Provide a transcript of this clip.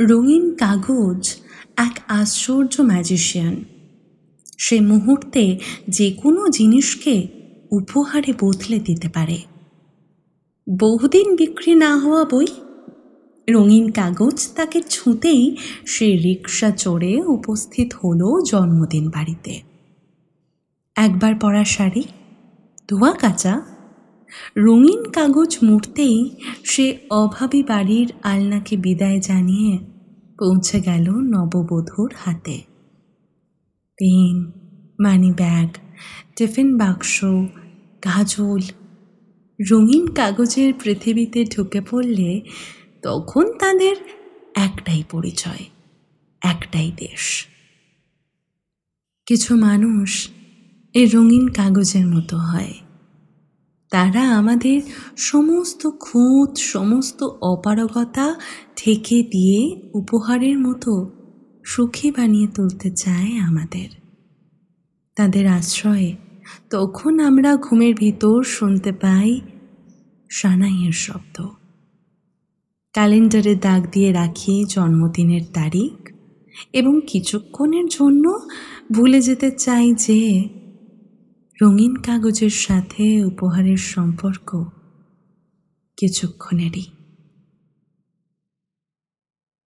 রঙিন কাগজ এক আশ্চর্য ম্যাজিশিয়ান সে মুহূর্তে যে কোনো জিনিসকে উপহারে বদলে দিতে পারে। বহুদিন বিক্রি না হওয়া বই? রঙিন কাগজ তাকে ছুঁতেই সে রিক্সা চড়ে উপস্থিত হলো জন্মদিন বাড়িতে। একবার পরা শাড়ি, ধোয়া কাচা রঙিন কাগজ মুড়তেই সে অভাবী বাড়ির আলনাকে বিদায় জানিয়ে পৌঁছে গেল নববধূর হাতে। পেন, মানি ব্যাগ, টিফিন বাক্স, কাজল। রঙিন কাগজের পৃথিবীতে ঢুকে পড়লে তখন তাদের একটাই পরিচয়, একটাই দেশ। কিছু মানুষ এই রঙিন কাগজের মতো হয়। তারা আমাদের সমস্ত খুঁত, সমস্ত অপারগতা ঠেকে দিয়ে উপহারের মতো সুখী বানিয়ে তুলতে চায় আমাদের। তাদের আশ্রয়ে তখন আমরা ঘুমের ভিতর শুনতে পাই সানাইয়ের শব্দ। ক্যালেন্ডারে দাগ দিয়ে রাখি জন্মদিনের তারিখ এবং কিছুক্ষণের জন্য ভুলে যেতে চাই যে রঙিন কাগজের সাথে উপহারের সম্পর্ক কিছুক্ষণেরই।